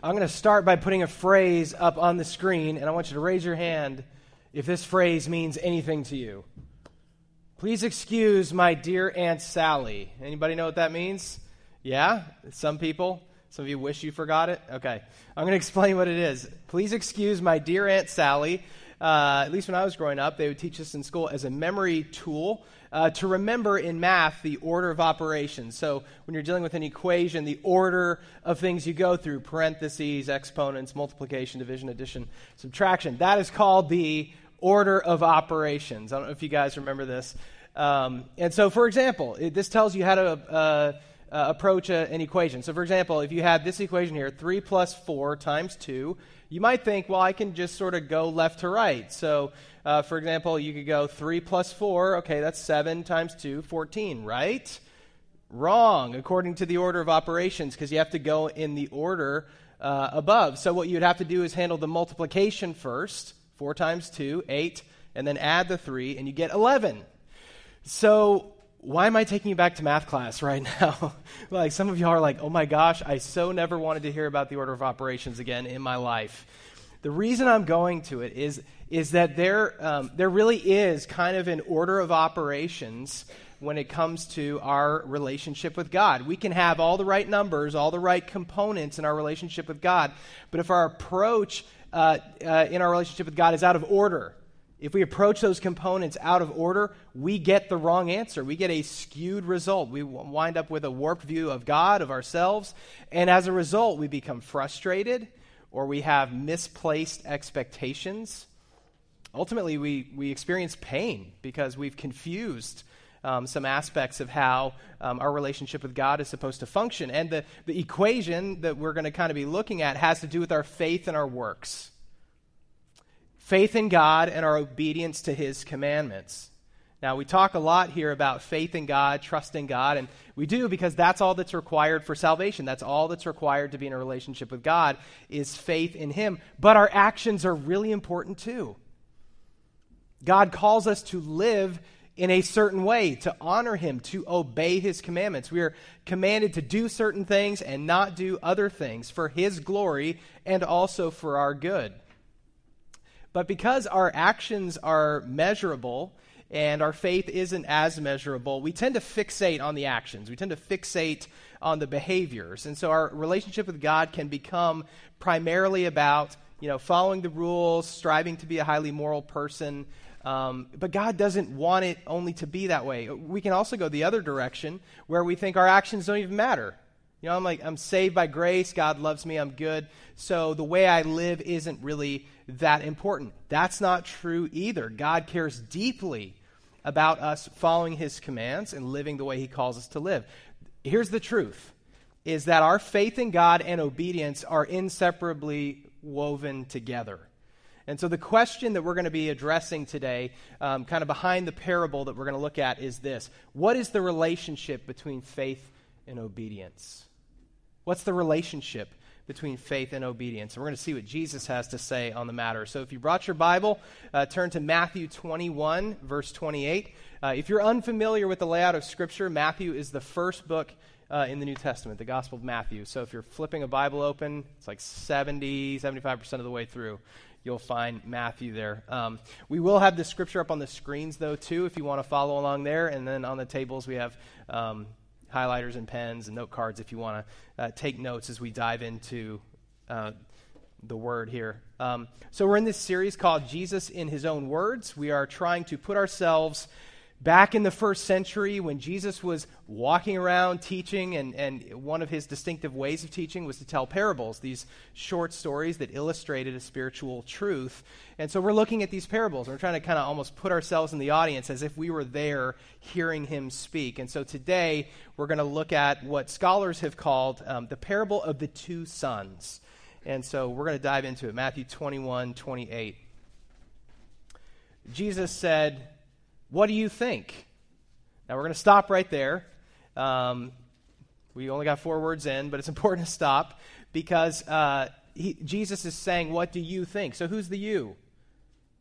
I'm going to start by putting a phrase up on the screen, and I want you to raise your hand if this phrase means anything to you. Please excuse my dear Aunt Sally. Anybody know what that means? Yeah? Some people? Some of you wish you forgot it? Okay. I'm going to explain what it is. Please excuse my dear Aunt Sally. Uh, at least when I was growing up, they would teach us in school as a memory tool uh, to remember in math the order of operations. So when you're dealing with an equation, the order of things you go through parentheses, exponents, multiplication, division, addition, subtraction that is called the order of operations. I don't know if you guys remember this. Um, and so, for example, it, this tells you how to uh, uh, approach a, an equation. So, for example, if you had this equation here, 3 plus 4 times 2, you might think, well, I can just sort of go left to right. So, uh, for example, you could go 3 plus 4, okay, that's 7 times 2, 14, right? Wrong, according to the order of operations, because you have to go in the order uh, above. So, what you'd have to do is handle the multiplication first 4 times 2, 8, and then add the 3, and you get 11. So, why am I taking you back to math class right now? like, some of y'all are like, oh my gosh, I so never wanted to hear about the order of operations again in my life. The reason I'm going to it is, is that there, um, there really is kind of an order of operations when it comes to our relationship with God. We can have all the right numbers, all the right components in our relationship with God, but if our approach uh, uh, in our relationship with God is out of order, if we approach those components out of order, we get the wrong answer. We get a skewed result. We wind up with a warped view of God, of ourselves, and as a result, we become frustrated or we have misplaced expectations. Ultimately, we, we experience pain because we've confused um, some aspects of how um, our relationship with God is supposed to function. And the, the equation that we're going to kind of be looking at has to do with our faith and our works faith in God and our obedience to his commandments. Now, we talk a lot here about faith in God, trust in God, and we do because that's all that's required for salvation. That's all that's required to be in a relationship with God is faith in him. But our actions are really important too. God calls us to live in a certain way, to honor him, to obey his commandments. We are commanded to do certain things and not do other things for his glory and also for our good. But because our actions are measurable and our faith isn't as measurable, we tend to fixate on the actions. We tend to fixate on the behaviors. And so our relationship with God can become primarily about, you know, following the rules, striving to be a highly moral person. Um, but God doesn't want it only to be that way. We can also go the other direction where we think our actions don't even matter. You know, I'm like, I'm saved by grace. God loves me. I'm good. So the way I live isn't really that important. That's not true either. God cares deeply about us following his commands and living the way he calls us to live. Here's the truth is that our faith in God and obedience are inseparably woven together. And so, the question that we're going to be addressing today, um, kind of behind the parable that we're going to look at, is this What is the relationship between faith and obedience? What's the relationship between faith and obedience? And we're going to see what Jesus has to say on the matter. So if you brought your Bible, uh, turn to Matthew 21, verse 28. Uh, if you're unfamiliar with the layout of Scripture, Matthew is the first book uh, in the New Testament, the Gospel of Matthew. So if you're flipping a Bible open, it's like 70, 75% of the way through. You'll find Matthew there. Um, we will have the scripture up on the screens, though, too, if you want to follow along there. And then on the tables, we have um, highlighters and pens and note cards if you want to uh, take notes as we dive into uh, the word here. Um, so, we're in this series called Jesus in His Own Words. We are trying to put ourselves back in the first century when Jesus was walking around teaching, and, and one of his distinctive ways of teaching was to tell parables, these short stories that illustrated a spiritual truth. And so we're looking at these parables, and we're trying to kind of almost put ourselves in the audience as if we were there hearing him speak. And so today we're going to look at what scholars have called um, the parable of the two sons. And so we're going to dive into it Matthew 21 28. Jesus said, what do you think? Now, we're going to stop right there. Um, we only got four words in, but it's important to stop because uh, he, Jesus is saying, What do you think? So, who's the you?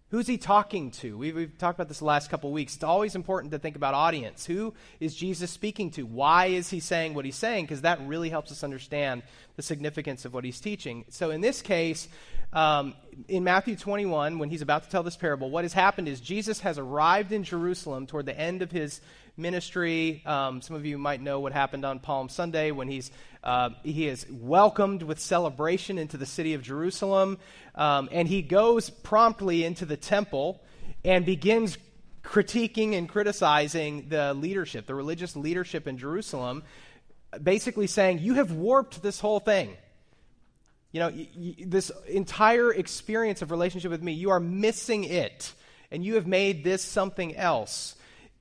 Who's he talking to? We've, we've, talked about this the last couple weeks. It's always important to think about audience. Who is Jesus speaking to? Why is he saying what he's saying? Because that really helps us understand the significance of what he's teaching. So in this case, um, in Matthew 21, when he's about to tell this parable, what has happened is Jesus has arrived in Jerusalem toward the end of his ministry. Um, some of you might know what happened on Palm Sunday when he's uh, he is welcomed with celebration into the city of Jerusalem, um, and he goes promptly into the temple and begins critiquing and criticizing the leadership, the religious leadership in Jerusalem, basically saying, "You have warped this whole thing." You know, this entire experience of relationship with me, you are missing it, and you have made this something else.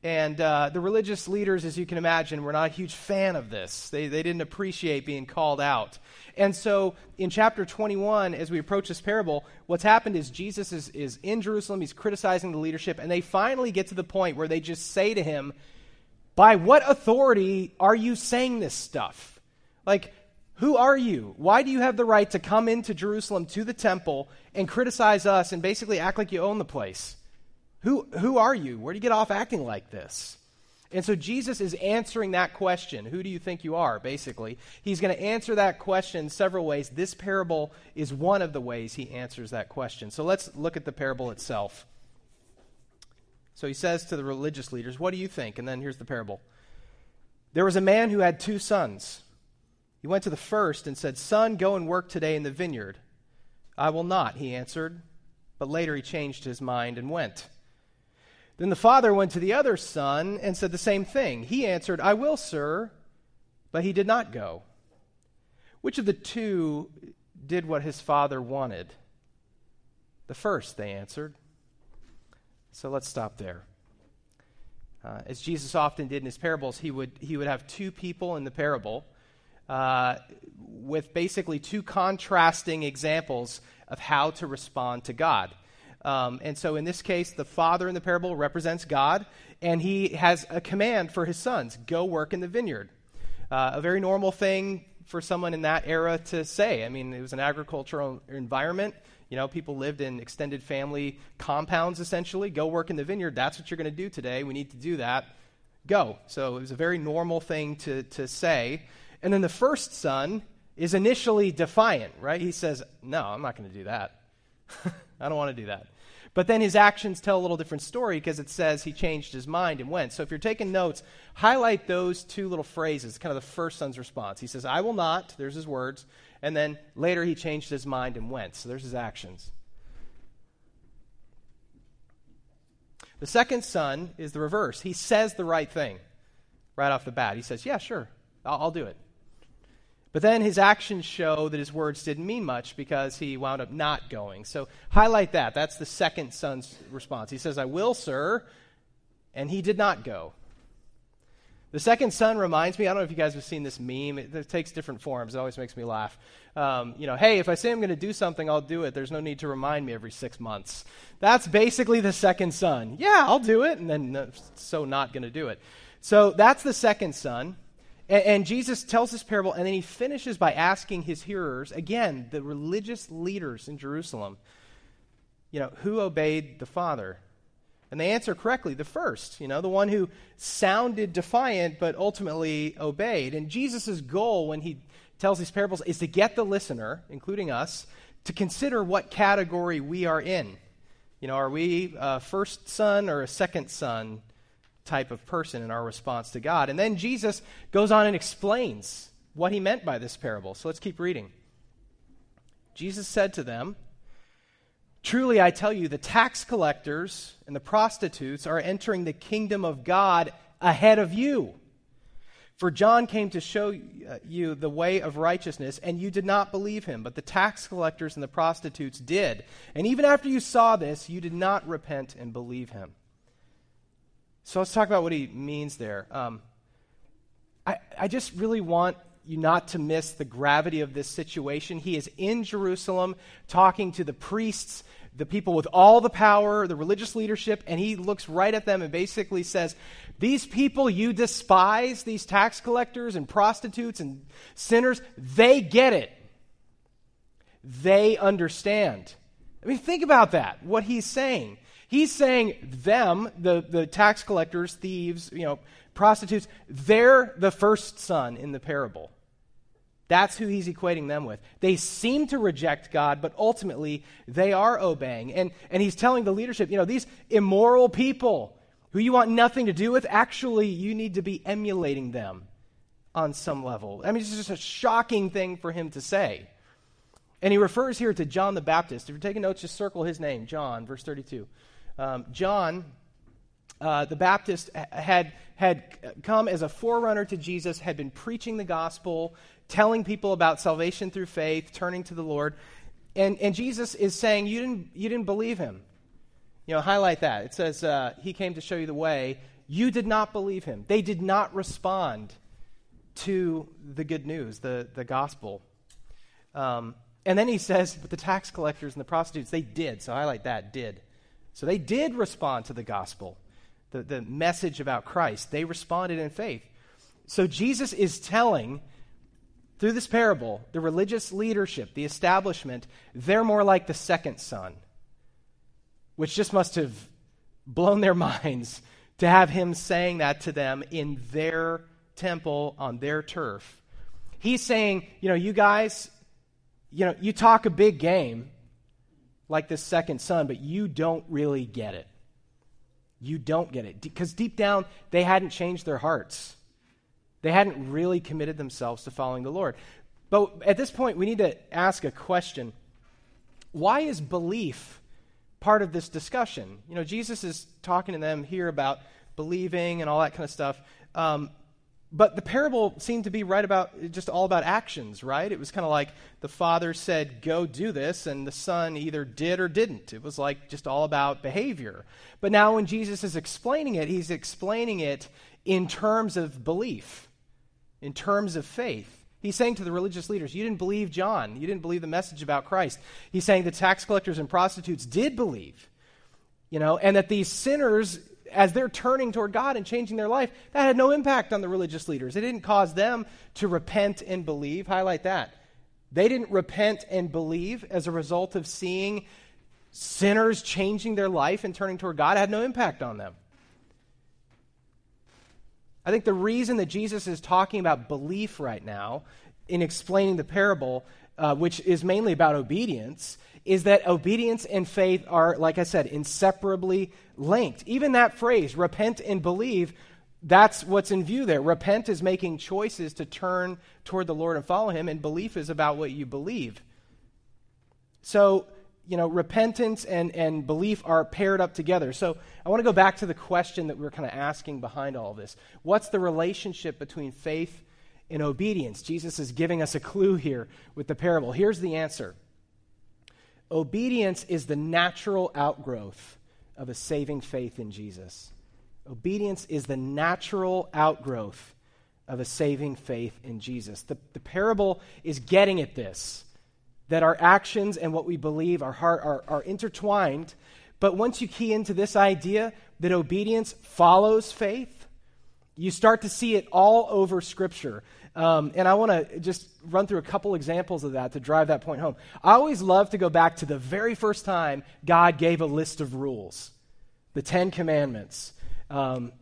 And uh, the religious leaders, as you can imagine, were not a huge fan of this. They, they didn't appreciate being called out. And so in chapter 21, as we approach this parable, what's happened is Jesus is, is in Jerusalem, he's criticizing the leadership, and they finally get to the point where they just say to him, By what authority are you saying this stuff? Like, who are you? Why do you have the right to come into Jerusalem to the temple and criticize us and basically act like you own the place? Who, who are you? Where do you get off acting like this? And so Jesus is answering that question. Who do you think you are, basically? He's going to answer that question several ways. This parable is one of the ways he answers that question. So let's look at the parable itself. So he says to the religious leaders, What do you think? And then here's the parable. There was a man who had two sons. He went to the first and said, Son, go and work today in the vineyard. I will not, he answered. But later he changed his mind and went. Then the father went to the other son and said the same thing. He answered, I will, sir, but he did not go. Which of the two did what his father wanted? The first, they answered. So let's stop there. Uh, as Jesus often did in his parables, he would, he would have two people in the parable uh, with basically two contrasting examples of how to respond to God. Um, and so in this case, the father in the parable represents God, and he has a command for his sons go work in the vineyard. Uh, a very normal thing for someone in that era to say. I mean, it was an agricultural environment. You know, people lived in extended family compounds essentially. Go work in the vineyard. That's what you're going to do today. We need to do that. Go. So it was a very normal thing to, to say. And then the first son is initially defiant, right? He says, No, I'm not going to do that. I don't want to do that. But then his actions tell a little different story because it says he changed his mind and went. So if you're taking notes, highlight those two little phrases, kind of the first son's response. He says, I will not, there's his words. And then later he changed his mind and went. So there's his actions. The second son is the reverse. He says the right thing right off the bat. He says, Yeah, sure, I'll, I'll do it. But then his actions show that his words didn't mean much because he wound up not going. So highlight that. That's the second son's response. He says, I will, sir. And he did not go. The second son reminds me, I don't know if you guys have seen this meme. It, it takes different forms. It always makes me laugh. Um, you know, hey, if I say I'm going to do something, I'll do it. There's no need to remind me every six months. That's basically the second son. Yeah, I'll do it. And then so not going to do it. So that's the second son. And, and, Jesus tells this parable, and then he finishes by asking his hearers, again, the religious leaders in Jerusalem, you know, who obeyed the Father? And they answer correctly, the first, you know, the one who sounded defiant but ultimately obeyed. And Jesus' goal when he tells these parables is to get the listener, including us, to consider what category we are in. You know, are we a first son or a second son? Type of person in our response to God. And then Jesus goes on and explains what he meant by this parable. So let's keep reading. Jesus said to them, Truly I tell you, the tax collectors and the prostitutes are entering the kingdom of God ahead of you. For John came to show uh, you the way of righteousness, and you did not believe him, but the tax collectors and the prostitutes did. And even after you saw this, you did not repent and believe him. So let's talk about what he means there. Um, I, I just really want you not to miss the gravity of this situation. He is in Jerusalem talking to the priests, the people with all the power, the religious leadership, and he looks right at them and basically says, These people you despise, these tax collectors and prostitutes and sinners, they get it. They understand. I mean, think about that, what he's saying. He's saying them, the, the tax collectors, thieves, you know, prostitutes, they're the first son in the parable. That's who he's equating them with. They seem to reject God, but ultimately they are obeying. And, and he's telling the leadership, you know, these immoral people who you want nothing to do with, actually, you need to be emulating them on some level. I mean, it's just a shocking thing for him to say. And he refers here to John the Baptist. If you're taking notes, just circle his name, John, verse 32. Um, John uh, the Baptist had, had come as a forerunner to Jesus, had been preaching the gospel, telling people about salvation through faith, turning to the Lord. And, and Jesus is saying, you didn't, you didn't believe him. You know, highlight that. It says, uh, He came to show you the way. You did not believe him. They did not respond to the good news, the, the gospel. Um, and then he says, But the tax collectors and the prostitutes, they did. So highlight that, did. So they did respond to the gospel the, the message about Christ. They responded in faith. So Jesus is telling, through this parable, the religious leadership, the establishment, they're more like the second son, which just must have blown their minds to have him saying that to them in their temple on their turf. He's saying, you know, you guys, you know, you talk a big game like this second son, but you don't really get it you don't get it. Because deep down, they hadn't changed their hearts. They hadn't really committed themselves to following the Lord. But at this point, we need to ask a question Why is belief part of this discussion? You know, Jesus is talking to them here about believing and all that kind of stuff. Um, but the parable seemed to be right about just all about actions, right? It was kind of like the father said, Go do this, and the son either did or didn't. It was like just all about behavior. But now, when Jesus is explaining it, he's explaining it in terms of belief, in terms of faith. He's saying to the religious leaders, You didn't believe John. You didn't believe the message about Christ. He's saying the tax collectors and prostitutes did believe, you know, and that these sinners as they're turning toward God and changing their life, that had no impact on the religious leaders. It didn't cause them to repent and believe. Highlight that. They didn't repent and believe as a result of seeing sinners changing their life and turning toward God. It had no impact on them. I think the reason that Jesus is talking about belief right now in explaining the parable, uh, which is mainly about obedience, is that obedience and faith are, like I said, inseparably linked. Even that phrase, repent and believe, that's what's in view there. Repent is making choices to turn toward the Lord and follow Him, and belief is about what you believe. So, you know, repentance and, and belief are paired up together. So I want to go back to the question that we were kind of asking behind all this. What's the relationship between faith and obedience? Jesus is giving us a clue here with the parable. Here's the answer Obedience is the natural outgrowth of a saving faith in Jesus. Obedience is the natural outgrowth of a saving faith in Jesus. The, the parable is getting at this that our actions and what we believe, our heart, are, are intertwined. But once you key into this idea that obedience follows faith, you start to see it all over Scripture. Um, and I want to just run through a couple examples of that to drive that point home. I always love to go back to the very first time God gave a list of rules, the Ten Commandments. Um,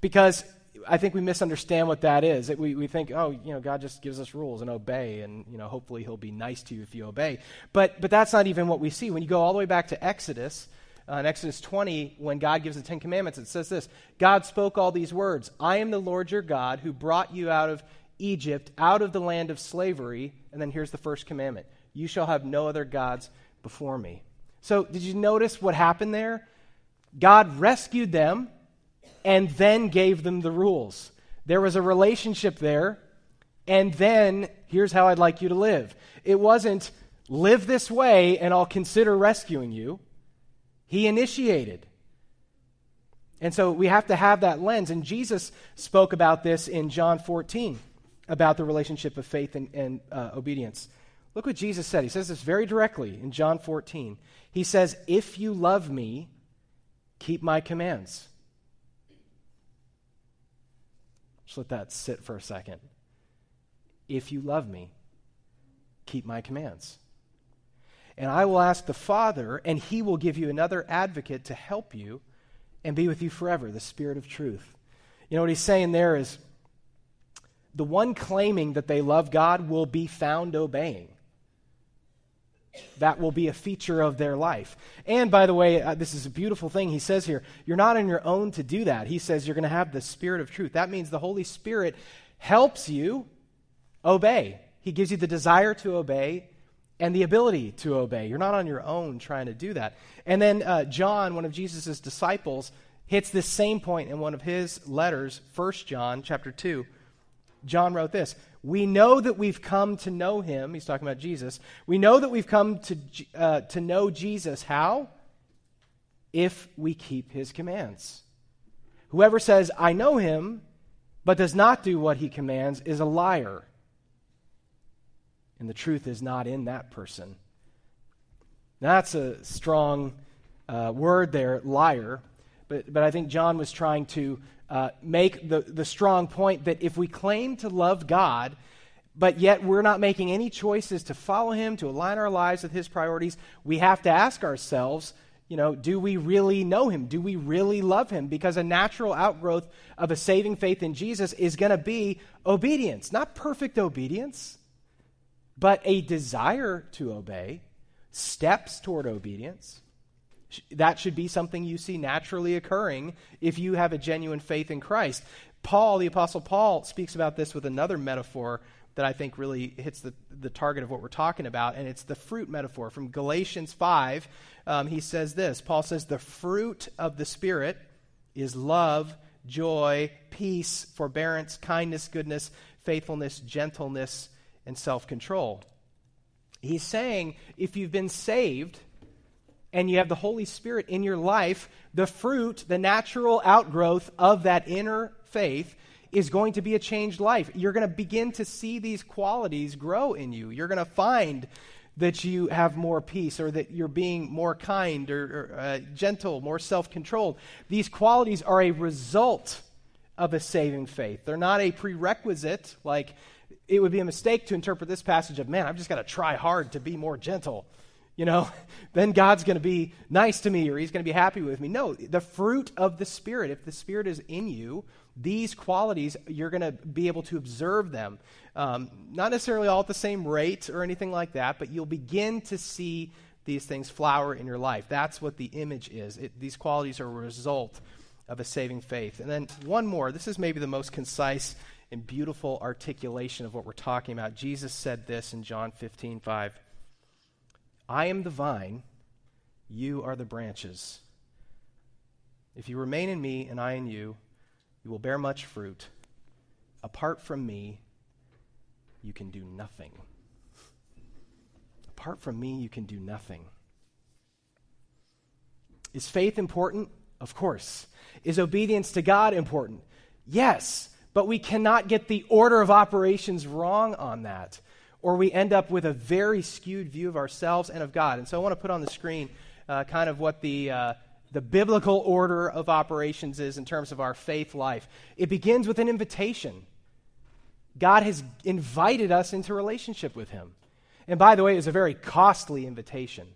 because I think we misunderstand what that is. We, we think, oh, you know, God just gives us rules and obey, and, you know, hopefully he'll be nice to you if you obey. But, but that's not even what we see. When you go all the way back to Exodus, uh, in Exodus 20, when God gives the Ten Commandments, it says this God spoke all these words I am the Lord your God who brought you out of Egypt, out of the land of slavery. And then here's the first commandment You shall have no other gods before me. So, did you notice what happened there? God rescued them and then gave them the rules. There was a relationship there, and then here's how I'd like you to live. It wasn't live this way and I'll consider rescuing you. He initiated. And so we have to have that lens. And Jesus spoke about this in John 14 about the relationship of faith and, and uh, obedience. Look what Jesus said. He says this very directly in John 14. He says, If you love me, keep my commands. Just let that sit for a second. If you love me, keep my commands. And I will ask the Father, and he will give you another advocate to help you and be with you forever, the Spirit of truth. You know what he's saying there is the one claiming that they love God will be found obeying. That will be a feature of their life. And by the way, uh, this is a beautiful thing he says here. You're not on your own to do that. He says you're going to have the Spirit of truth. That means the Holy Spirit helps you obey. He gives you the desire to obey and the ability to obey. You're not on your own trying to do that. And then uh, John, one of Jesus' disciples, hits this same point in one of his letters, 1 John chapter 2. John wrote this We know that we've come to know him. He's talking about Jesus. We know that we've come to, uh, to know Jesus. How? If we keep his commands. Whoever says, I know him, but does not do what he commands, is a liar. And the truth is not in that person. Now, That's a strong uh, word there, liar. But, but I think John was trying to uh, make the, the strong point that if we claim to love God, but yet we're not making any choices to follow Him, to align our lives with His priorities, we have to ask ourselves, you know, do we really know Him? Do we really love Him? Because a natural outgrowth of a saving faith in Jesus is going to be obedience. Not perfect obedience, but a desire to obey, steps toward obedience. That should be something you see naturally occurring if you have a genuine faith in Christ. Paul, the Apostle Paul, speaks about this with another metaphor that I think really hits the, the target of what we're talking about, and it's the fruit metaphor. From Galatians 5, um, he says this Paul says, The fruit of the Spirit is love, joy, peace, forbearance, kindness, goodness, faithfulness, gentleness, and self control. He's saying if you've been saved, and you have the Holy Spirit in your life, the fruit, the natural outgrowth of that inner faith is going to be a changed life. You're going to begin to see these qualities grow in you. You're going to find that you have more peace or that you're being more kind or, or uh, gentle, more self controlled. These qualities are a result of a saving faith. They're not a prerequisite, like it would be a mistake to interpret this passage of, man, I've just got to try hard to be more gentle you know, then God's going to be nice to me or he's going to be happy with me. No, the fruit of the Spirit, if the Spirit is in you, these qualities, you're going to be able to observe them. Um, not necessarily all at the same rate or anything like that, but you'll begin to see these things flower in your life. That's what the image is. It, these qualities are a result of a saving faith. And then one more. This is maybe the most concise and beautiful articulation of what we're talking about. Jesus said this in John 15 5. I am the vine, you are the branches. If you remain in me and I in you, you will bear much fruit. Apart from me, you can do nothing. Apart from me, you can do nothing. Is faith important? Of course. Is obedience to God important? Yes, but we cannot get the order of operations wrong on that or we end up with a very skewed view of ourselves and of God. And so I want to put on the screen uh, kind of what the, uh, the biblical order of operations is in terms of our faith life. It begins with an invitation. God has invited us into relationship with Him. And by the way, it was a very costly invitation.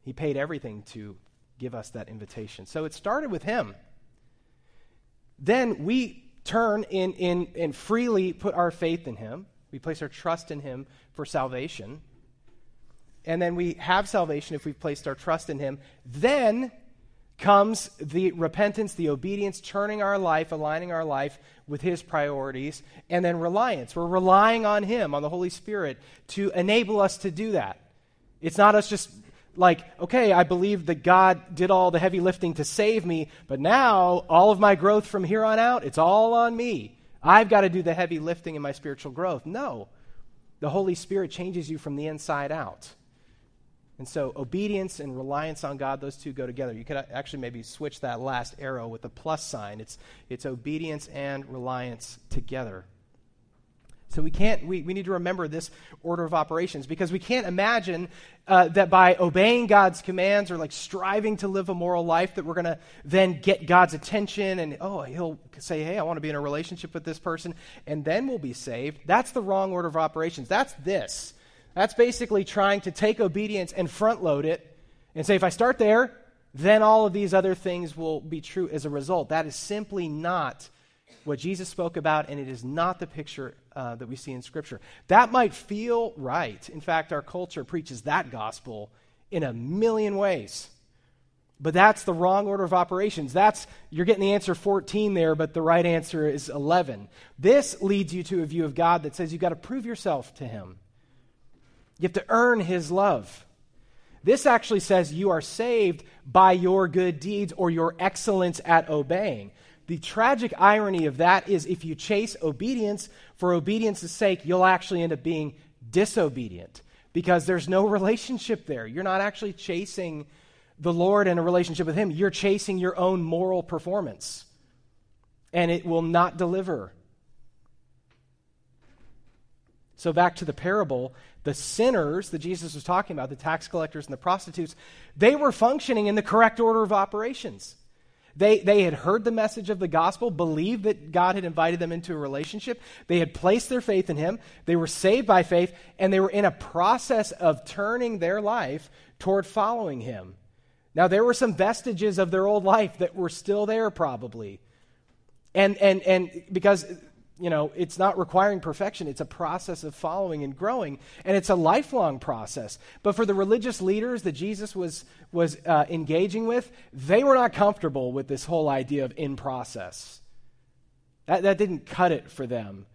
He paid everything to give us that invitation. So it started with Him. Then we turn in, in, and freely put our faith in Him. We place our trust in Him for salvation. And then we have salvation if we've placed our trust in Him. Then comes the repentance, the obedience, turning our life, aligning our life with His priorities, and then reliance. We're relying on Him, on the Holy Spirit, to enable us to do that. It's not us just like, okay, I believe that God did all the heavy lifting to save me, but now all of my growth from here on out, it's all on me. I've got to do the heavy lifting in my spiritual growth. No. The Holy Spirit changes you from the inside out. And so obedience and reliance on God, those two go together. You could actually maybe switch that last arrow with a plus sign. It's, it's obedience and reliance together. So we can't, we, we need to remember this order of operations because we can't imagine uh, that by obeying God's commands or like striving to live a moral life that we're going to then get God's attention and, oh, he'll say, hey, I want to be in a relationship with this person and then we'll be saved. That's the wrong order of operations. That's this. That's basically trying to take obedience and front load it and say, if I start there, then all of these other things will be true as a result. That is simply not what Jesus spoke about, and it is not the picture uh, that we see in Scripture. That might feel right. In fact, our culture preaches that gospel in a million ways. But that's the wrong order of operations. That's you're getting the answer 14 there, but the right answer is 11. This leads you to a view of God that says you've got to prove yourself to him. You have to earn his love. This actually says you are saved by your good deeds or your excellence at obeying. The tragic irony of that is if you chase obedience for obedience's sake, you'll actually end up being disobedient because there's no relationship there. You're not actually chasing the Lord and a relationship with Him. You're chasing your own moral performance, and it will not deliver. So, back to the parable, the sinners that Jesus was talking about, the tax collectors and the prostitutes, they were functioning in the correct order of operations. They, they had heard the message of the gospel, believed that God had invited them into a relationship. They had placed their faith in Him. They were saved by faith, and they were in a process of turning their life toward following Him. Now, there were some vestiges of their old life that were still there, probably. And, and, and because you know, it's not requiring perfection. It's a process of following and growing, and it's a lifelong process. But for the religious leaders that Jesus was, was uh, engaging with, they were not comfortable with this whole idea of in process. That, that didn't cut it for them.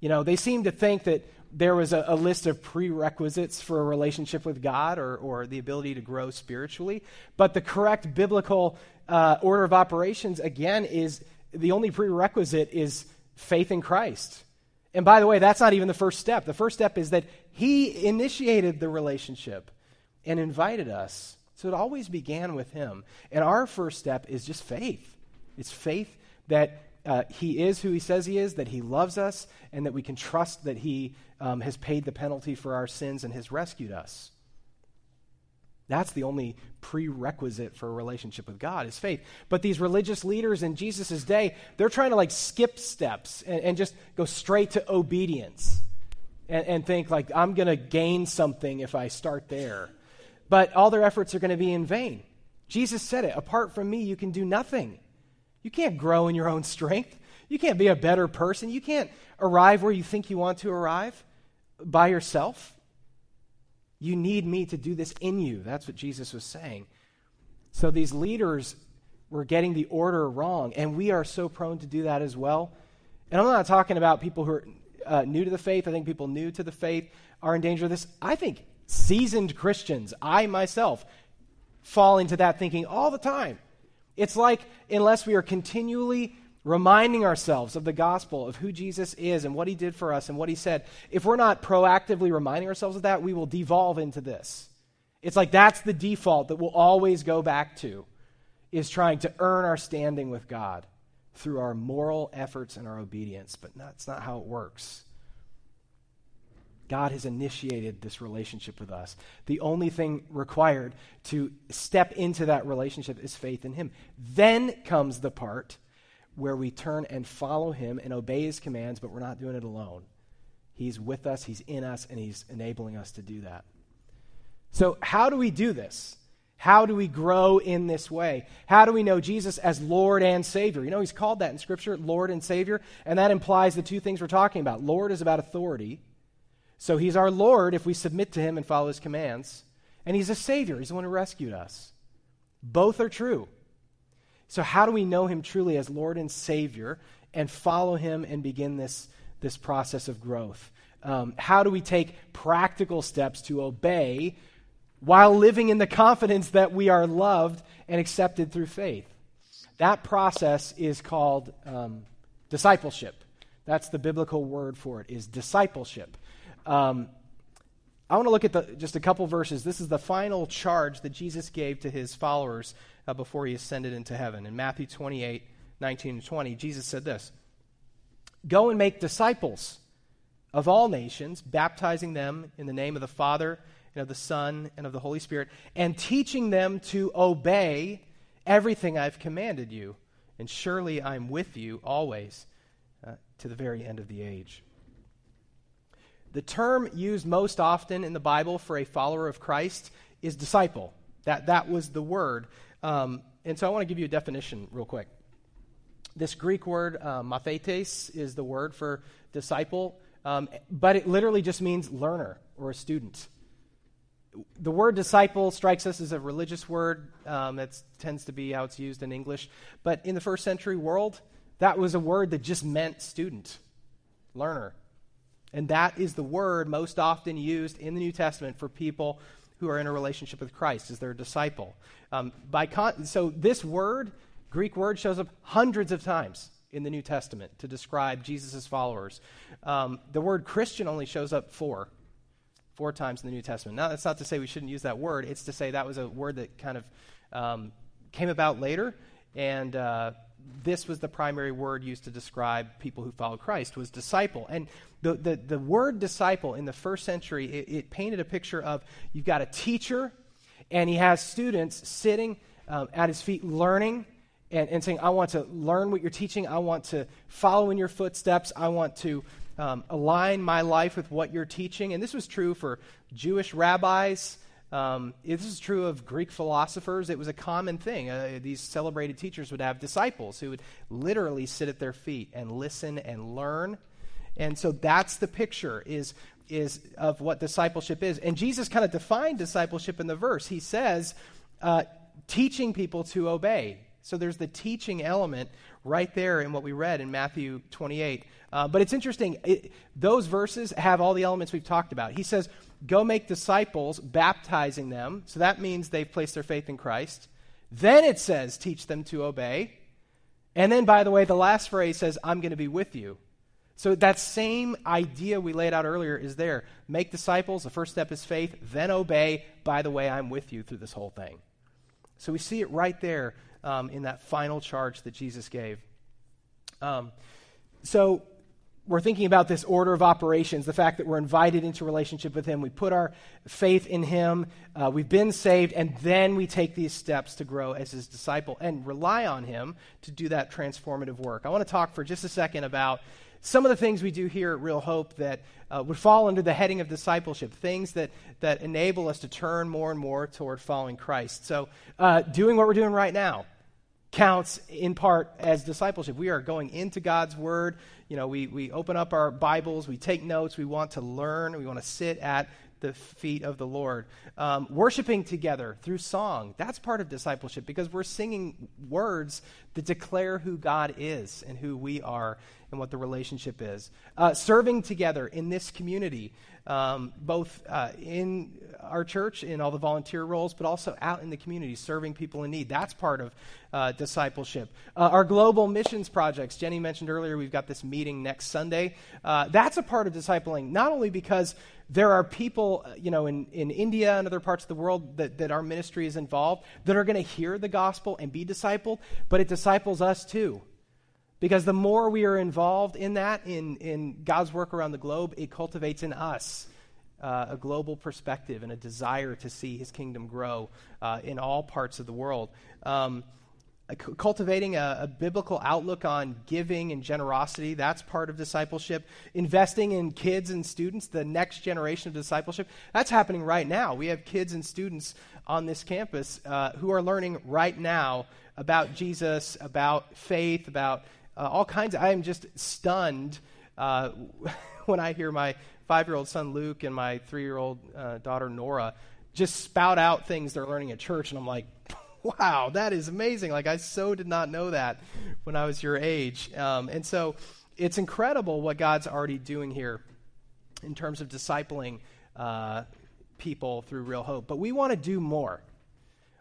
You know, they seemed to think that there was a, a list of prerequisites for a relationship with God or, or the ability to grow spiritually. But the correct biblical uh, order of operations, again, is the only prerequisite is faith in Christ. And by the way, that's not even the first step. The first step is that He initiated the relationship and invited us. So it always began with Him. And our first step is just faith. It's faith that uh, He is who He says He is, that He loves us, and that we can trust that He um, has paid the penalty for our sins and has rescued us. That's the only prerequisite for a relationship with God is faith. But these religious leaders in Jesus' day, they're trying to like skip steps and, and just go straight to obedience and, and think like, I'm going to gain something if I start there. But all their efforts are going to be in vain. Jesus said it apart from me, you can do nothing. You can't grow in your own strength. You can't be a better person. You can't arrive where you think you want to arrive by yourself. You need me to do this in you. That's what Jesus was saying. So these leaders were getting the order wrong, and we are so prone to do that as well. And I'm not talking about people who are uh, new to the faith. I think people new to the faith are in danger of this. I think seasoned Christians, I myself, fall into that thinking all the time. It's like, unless we are continually reminding ourselves of the gospel, of who Jesus is and what he did for us and what he said, if we're not proactively reminding ourselves of that, we will devolve into this. It's like that's the default that we'll always go back to, is trying to earn our standing with God through our moral efforts and our obedience. But that's not how it works. God has initiated this relationship with us. The only thing required to step into that relationship is faith in Him. Then comes the part where we turn and follow him and obey his commands, but we're not doing it alone. He's with us, he's in us, and he's enabling us to do that. So, how do we do this? How do we grow in this way? How do we know Jesus as Lord and Savior? You know, he's called that in Scripture, Lord and Savior, and that implies the two things we're talking about. Lord is about authority. So, he's our Lord if we submit to him and follow his commands. And he's a Savior, he's the one who rescued us. Both are true. So, how do we know him truly as Lord and Savior and follow him and begin this, this process of growth? Um, how do we take practical steps to obey while living in the confidence that we are loved and accepted through faith? That process is called um, discipleship. That's the biblical word for it, is discipleship. Um, I want to look at the, just a couple verses. This is the final charge that Jesus gave to his followers uh, before he ascended into heaven. In Matthew 28 19 and 20, Jesus said this Go and make disciples of all nations, baptizing them in the name of the Father and of the Son and of the Holy Spirit, and teaching them to obey everything I've commanded you. And surely I'm with you always uh, to the very end of the age. The term used most often in the Bible for a follower of Christ is disciple. That, that was the word. Um, and so I want to give you a definition real quick. This Greek word, uh, mathetes, is the word for disciple, um, but it literally just means learner or a student. The word disciple strikes us as a religious word. Um, that tends to be how it's used in English. But in the first century world, that was a word that just meant student, learner. And that is the word most often used in the New Testament for people who are in a relationship with Christ as their disciple. Um, by con- so this word, Greek word, shows up hundreds of times in the New Testament to describe Jesus' followers. Um, the word Christian only shows up four, four times in the New Testament. Now, that's not to say we shouldn't use that word. It's to say that was a word that kind of um, came about later, and uh, this was the primary word used to describe people who followed Christ was disciple. And the, the, the word disciple in the first century, it, it, painted a picture of you've got a teacher, and he has students sitting um, at his feet learning and, and saying, I want to learn what you're teaching. I want to follow in your footsteps. I want to um, align my life with what you're teaching. And this was true for Jewish rabbis. Um, this is true of Greek philosophers. It was a common thing. Uh, these celebrated teachers would have disciples who would literally sit at their feet and listen and learn. And so that's the picture is, is of what discipleship is. And Jesus kind of defined discipleship in the verse. He says, uh, teaching people to obey. So there's the teaching element right there in what we read in Matthew 28. Uh, but it's interesting, it, those verses have all the elements we've talked about. He says, Go make disciples, baptizing them. So that means they've placed their faith in Christ. Then it says, Teach them to obey. And then, by the way, the last phrase says, I'm going to be with you. So that same idea we laid out earlier is there. Make disciples, the first step is faith, then obey. By the way, I'm with you through this whole thing. So we see it right there um, in that final charge that Jesus gave. Um, so we're thinking about this order of operations, the fact that we're invited into relationship with Him. We put our faith in Him. Uh, we've been saved, and then we take these steps to grow as His disciple and rely on Him to do that transformative work. I want to talk for just a second about some of the things we do here at Real Hope that uh, would fall under the heading of discipleship, things that, that enable us to turn more and more toward following Christ. So, uh, doing what we're doing right now, counts in part as discipleship. We are going into God's Word. You know, we, we open up our Bibles, we take notes, we want to learn, we want to sit at the feet of the Lord. Um, worshiping together through song, that's part of discipleship because we're singing words that declare who God is and who we are and what the relationship is. Uh, serving together in this community, um, both uh, in our church, in all the volunteer roles, but also out in the community, serving people in need. That's part of uh, discipleship. Uh, our global missions projects, Jenny mentioned earlier, we've got this meeting next Sunday. Uh, that's a part of discipling, not only because there are people, uh, you know, in, in India and other parts of the world that, that our ministry is involved that are going to hear the gospel and be discipled, but it disciples us too. Because the more we are involved in that, in, in God's work around the globe, it cultivates in us uh, a global perspective and a desire to see his kingdom grow uh, in all parts of the world. Um, cultivating a, a, biblical outlook on giving and generosity that's part of discipleship. Investing in kids and students the next generation of discipleship that's happening right now. We have kids and students on this campus uh, who are learning right now about jesus about faith about uh, all kinds. Of, I am just stunned uh, when I hear my five year old son Luke and my three year old uh, daughter Nora just spout out things they're learning at church, and I'm like, wow, that is amazing. Like, I so did not know that when I was your age. Um, and so it's incredible what God's already doing here in terms of discipling uh, people through real hope. But we want to do more.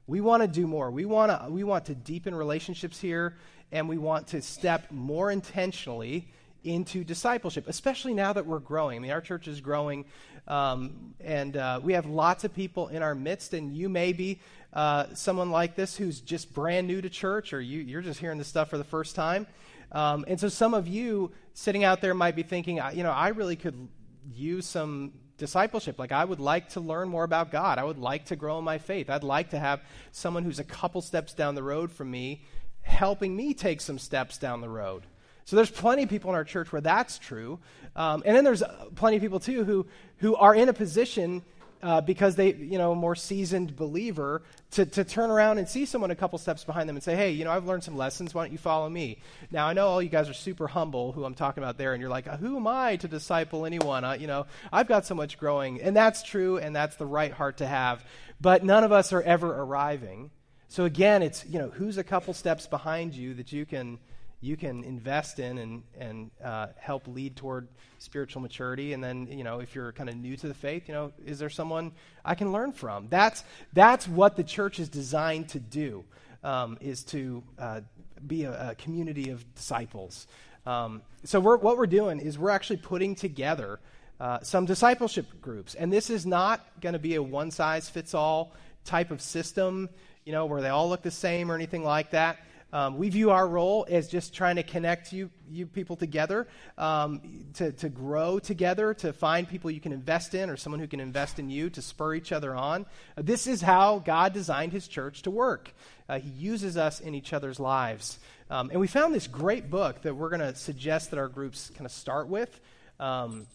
We want to do more. We want to we want to deepen relationships here and we want to step more intentionally into discipleship, especially now that we're growing. I mean, our church is growing, um, and uh, we have lots of people in our midst, and you may be uh, someone like this who's just brand new to church, or you, you're just hearing this stuff for the first time. Um, and so some of you sitting out there might be thinking, you know, I really could use some discipleship. Like, I would like to learn more about God. I would like to grow in my faith. I'd like to have someone who's a couple steps down the road from me helping me take some steps down the road. So there's plenty of people in our church where that's true. Um, and then there's plenty of people, too, who, who are in a position uh, because they, you know, a more seasoned believer, to, to turn around and see someone a couple steps behind them and say, hey, you know, I've learned some lessons. Why don't you follow me? Now, I know all you guys are super humble, who I'm talking about there, and you're like, who am I to disciple anyone? I, you know, I've got so much growing. And that's true, and that's the right heart to have. But none of us are ever arriving. So again, it's, you know, who's a couple steps behind you that you can you can invest in and, and uh, help lead toward spiritual maturity. And then, you know, if you're kind of new to the faith, you know, is there someone I can learn from? That's, that's what the church is designed to do, um, is to uh, be a, a, community of disciples. Um, so we're, what we're doing is we're actually putting together uh, some discipleship groups. And this is not going to be a one-size-fits-all type of system, you know, where they all look the same or anything like that. Um, we view our role as just trying to connect you, you people together, um, to, to grow together, to find people you can invest in or someone who can invest in you, to spur each other on. Uh, this is how God designed his church to work. Uh, he uses us in each other's lives. Um, and we found this great book that we're going to suggest that our groups kind of start with. Um,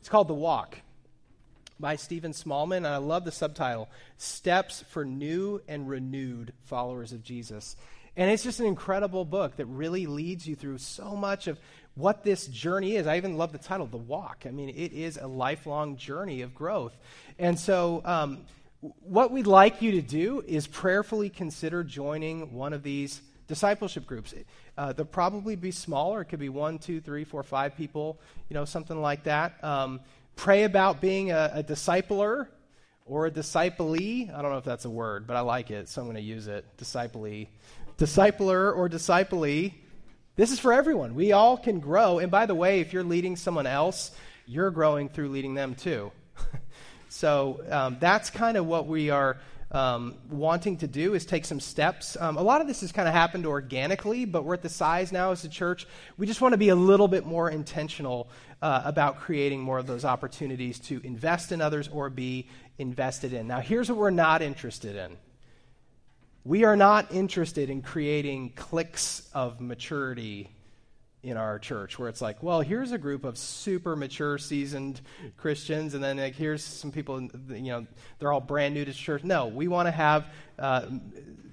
it's called The Walk by Stephen Smallman, and I love the subtitle Steps for New and Renewed Followers of Jesus. And it's just an incredible book that really leads you through so much of what this journey is. I even love the title, The Walk. I mean, it is a lifelong journey of growth. And so, um, what we'd like you to do is prayerfully consider joining one of these discipleship groups. Uh, they'll probably be smaller. It could be one, two, three, four, five people, you know, something like that. Um, pray about being a, a discipler or a disciplee. I don't know if that's a word, but I like it, so I'm going to use it. Disciplee discipler or disciplee, this is for everyone. We all can grow. And by the way, if you're leading someone else, you're growing through leading them too. so um, that's kind of what we are um, wanting to do is take some steps. Um, a lot of this has kind of happened organically, but we're at the size now as a church. We just want to be a little bit more intentional uh, about creating more of those opportunities to invest in others or be invested in. Now, here's what we're not interested in we are not interested in creating cliques of maturity in our church where it's like, well, here's a group of super mature, seasoned Christians, and then like, here's some people, you know, they're all brand new to church. No, we want to have uh,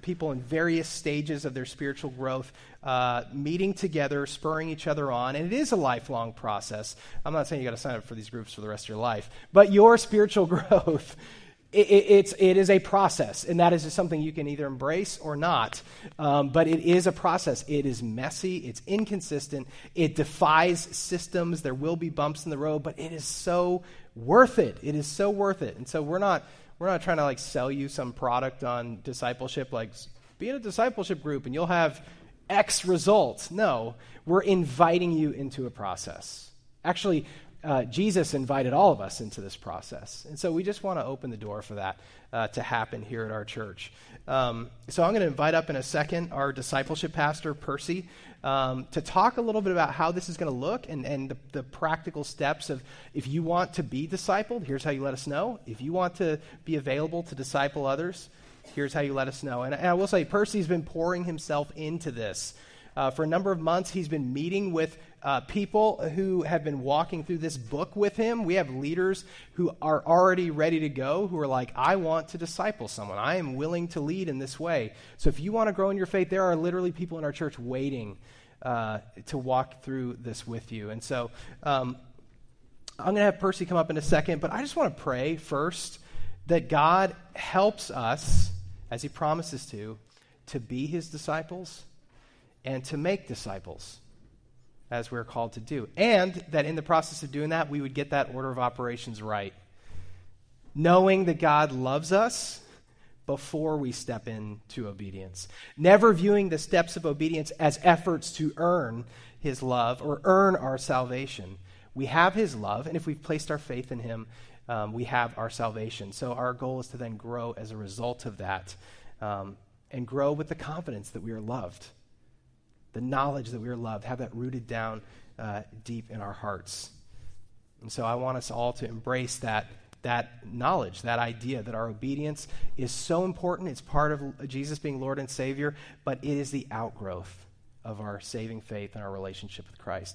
people in various stages of their spiritual growth uh, meeting together, spurring each other on, and it is a lifelong process. I'm not saying you got to sign up for these groups for the rest of your life, but your spiritual growth it, it's, it is a process, and that is something you can either embrace or not. Um, but it is a process. It is messy, it's inconsistent, it defies systems. There will be bumps in the road, but it is so worth it. It is so worth it. And so we're not, we're not trying to like sell you some product on discipleship, like be in a discipleship group and you'll have X results. No, we're inviting you into a process. Actually, uh, Jesus invited all of us into this process. And so we just want to open the door for that uh, to happen here at our church. Um, so I'm going to invite up in a second our discipleship pastor, Percy, um, to talk a little bit about how this is going to look and, and the, the, practical steps of if you want to be discipled, here's how you let us know. If you want to be available to disciple others, here's how you let us know. And, and I will say, Percy's been pouring himself into this. Uh, for a number of months, he's been meeting with uh, people who have been walking through this book with him. We have leaders who are already ready to go, who are like, I want to disciple someone. I am willing to lead in this way. So if you want to grow in your faith, there are literally people in our church waiting uh, to walk through this with you. And so um, I'm going to have Percy come up in a second, but I just want to pray first that God helps us, as he promises to, to be his disciples and to make disciples as we're called to do. And that in the process of doing that, we would get that order of operations right. Knowing that God loves us before we step into obedience. Never viewing the steps of obedience as efforts to earn his love or earn our salvation. We have his love, and if we've placed our faith in him, um, we have our salvation. So our goal is to then grow as a result of that um, and grow with the confidence that we are loved the knowledge that we are loved, have that rooted down uh, deep in our hearts. And so I want us all to embrace that, that knowledge, that idea that our obedience is so important. It's part of Jesus being Lord and Savior, but it is the outgrowth of our saving faith and our relationship with Christ.